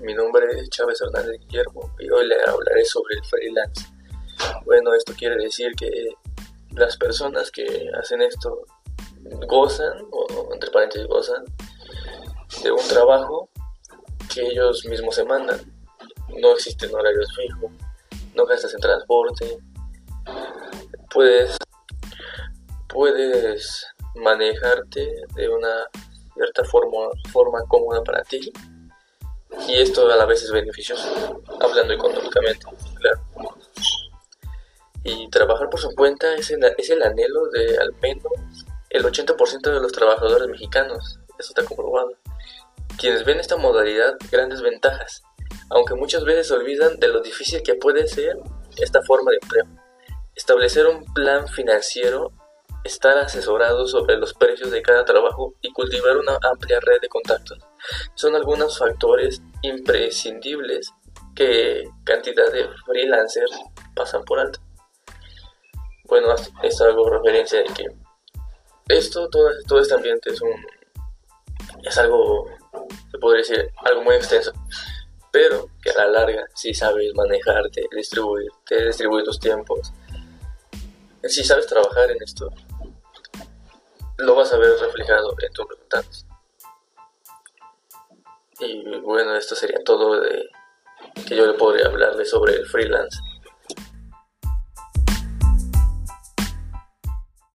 mi nombre es Chávez Hernández Guillermo y hoy le hablaré sobre el freelance. Bueno, esto quiere decir que las personas que hacen esto gozan, o entre paréntesis gozan, de un trabajo que ellos mismos se mandan. No existen horarios fijos, no gastas en transporte, puedes, puedes manejarte de una cierta forma, forma cómoda para ti y esto a la vez es beneficioso, hablando económicamente, claro. Y trabajar por su cuenta es el, anhelo de al menos el 80% de los trabajadores mexicanos, eso está comprobado. Quienes ven esta modalidad grandes ventajas, aunque muchas veces olvidan de lo difícil que puede ser esta forma de empleo. Establecer un plan financiero, estar asesorado sobre los precios de cada trabajo y cultivar una amplia red de contactos son algunos factores imprescindibles que cantidad de freelancers pasan por alto. Bueno, esto hago referencia de que esto, todo, todo este ambiente es un es algo, se podría decir, algo muy extenso, pero que a la larga, si sabes manejarte, distribuirte, distribuir tus tiempos, si sabes trabajar en esto, lo vas a ver reflejado en tus resultados. Y bueno, esto sería todo de que yo le podría hablarle sobre el freelance.